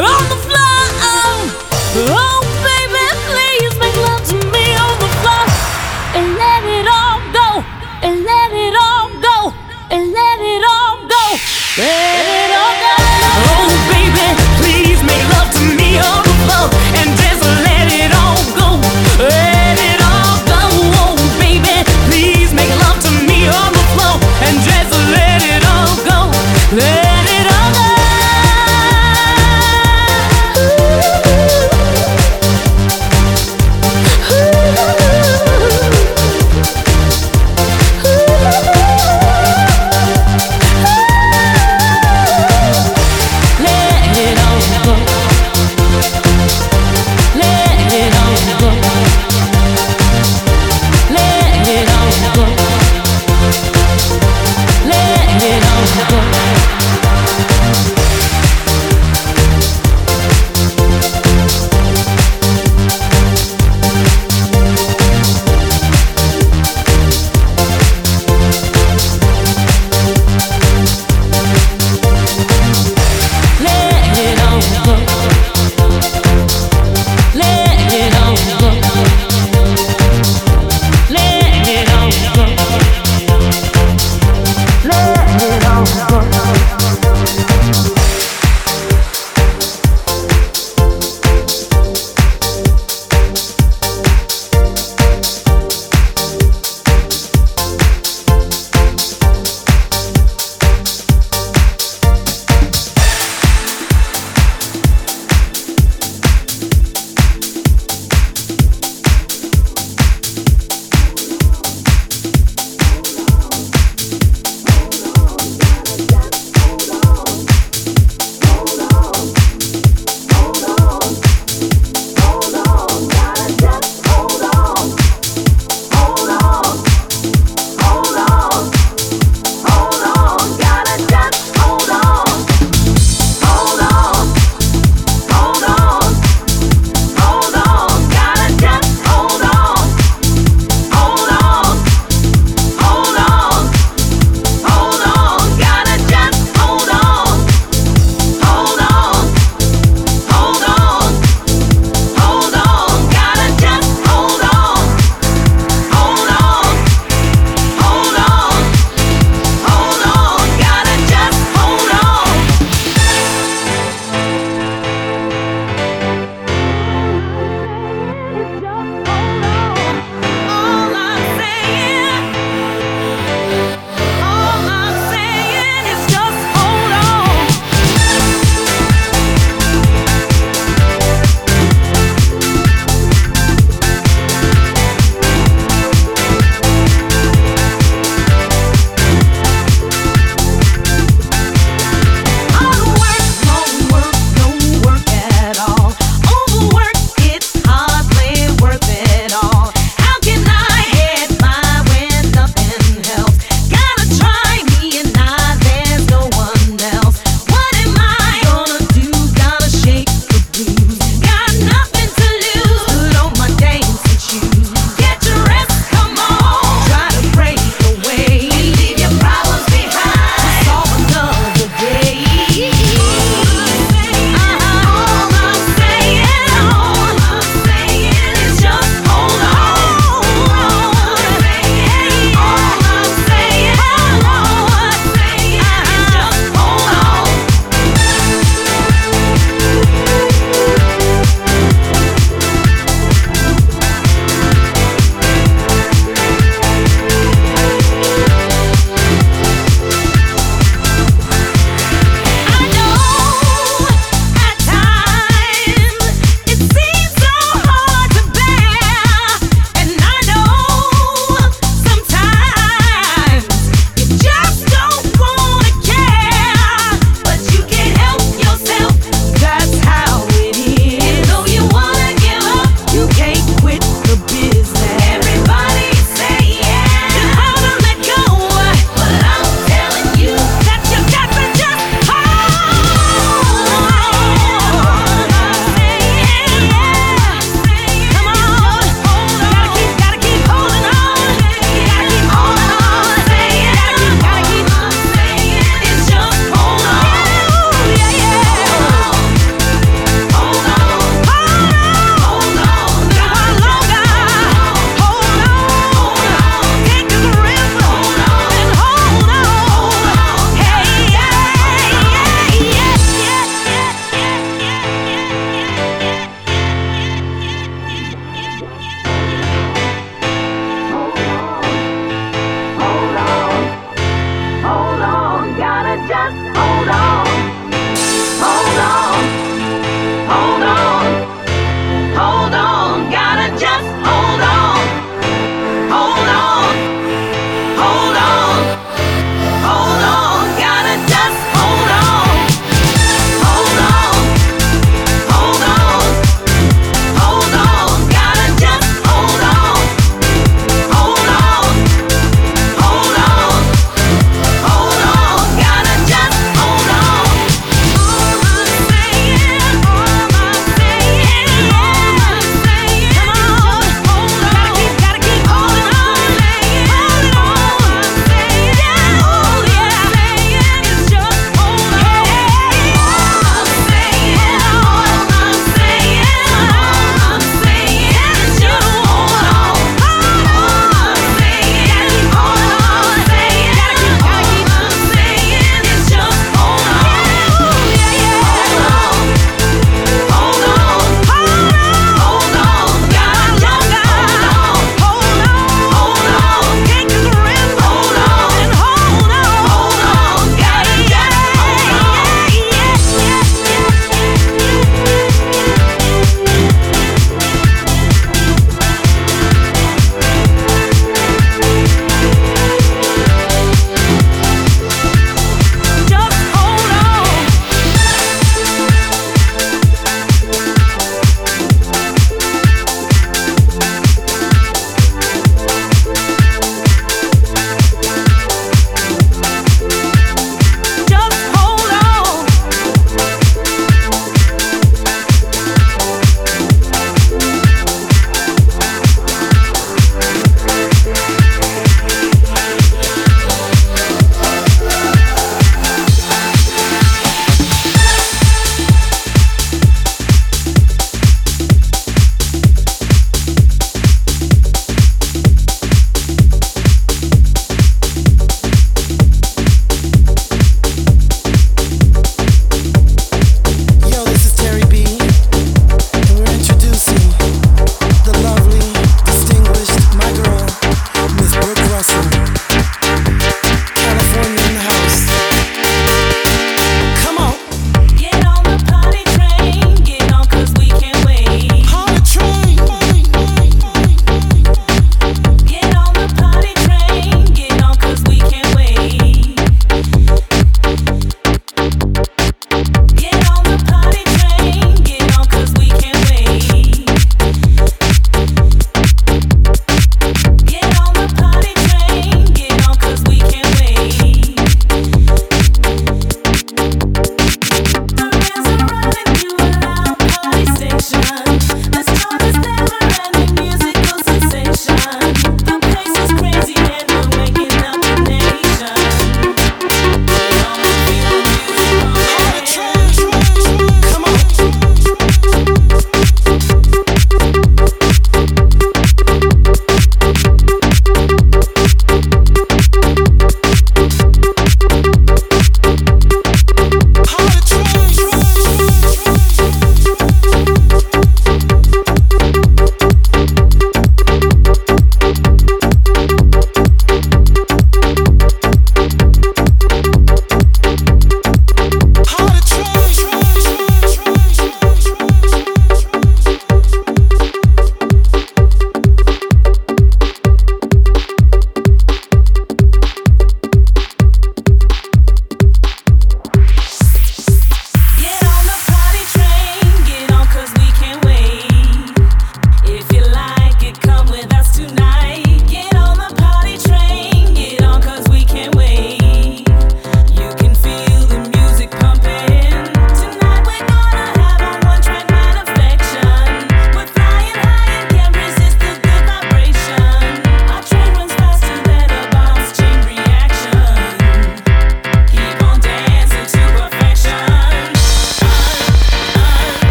on the floor.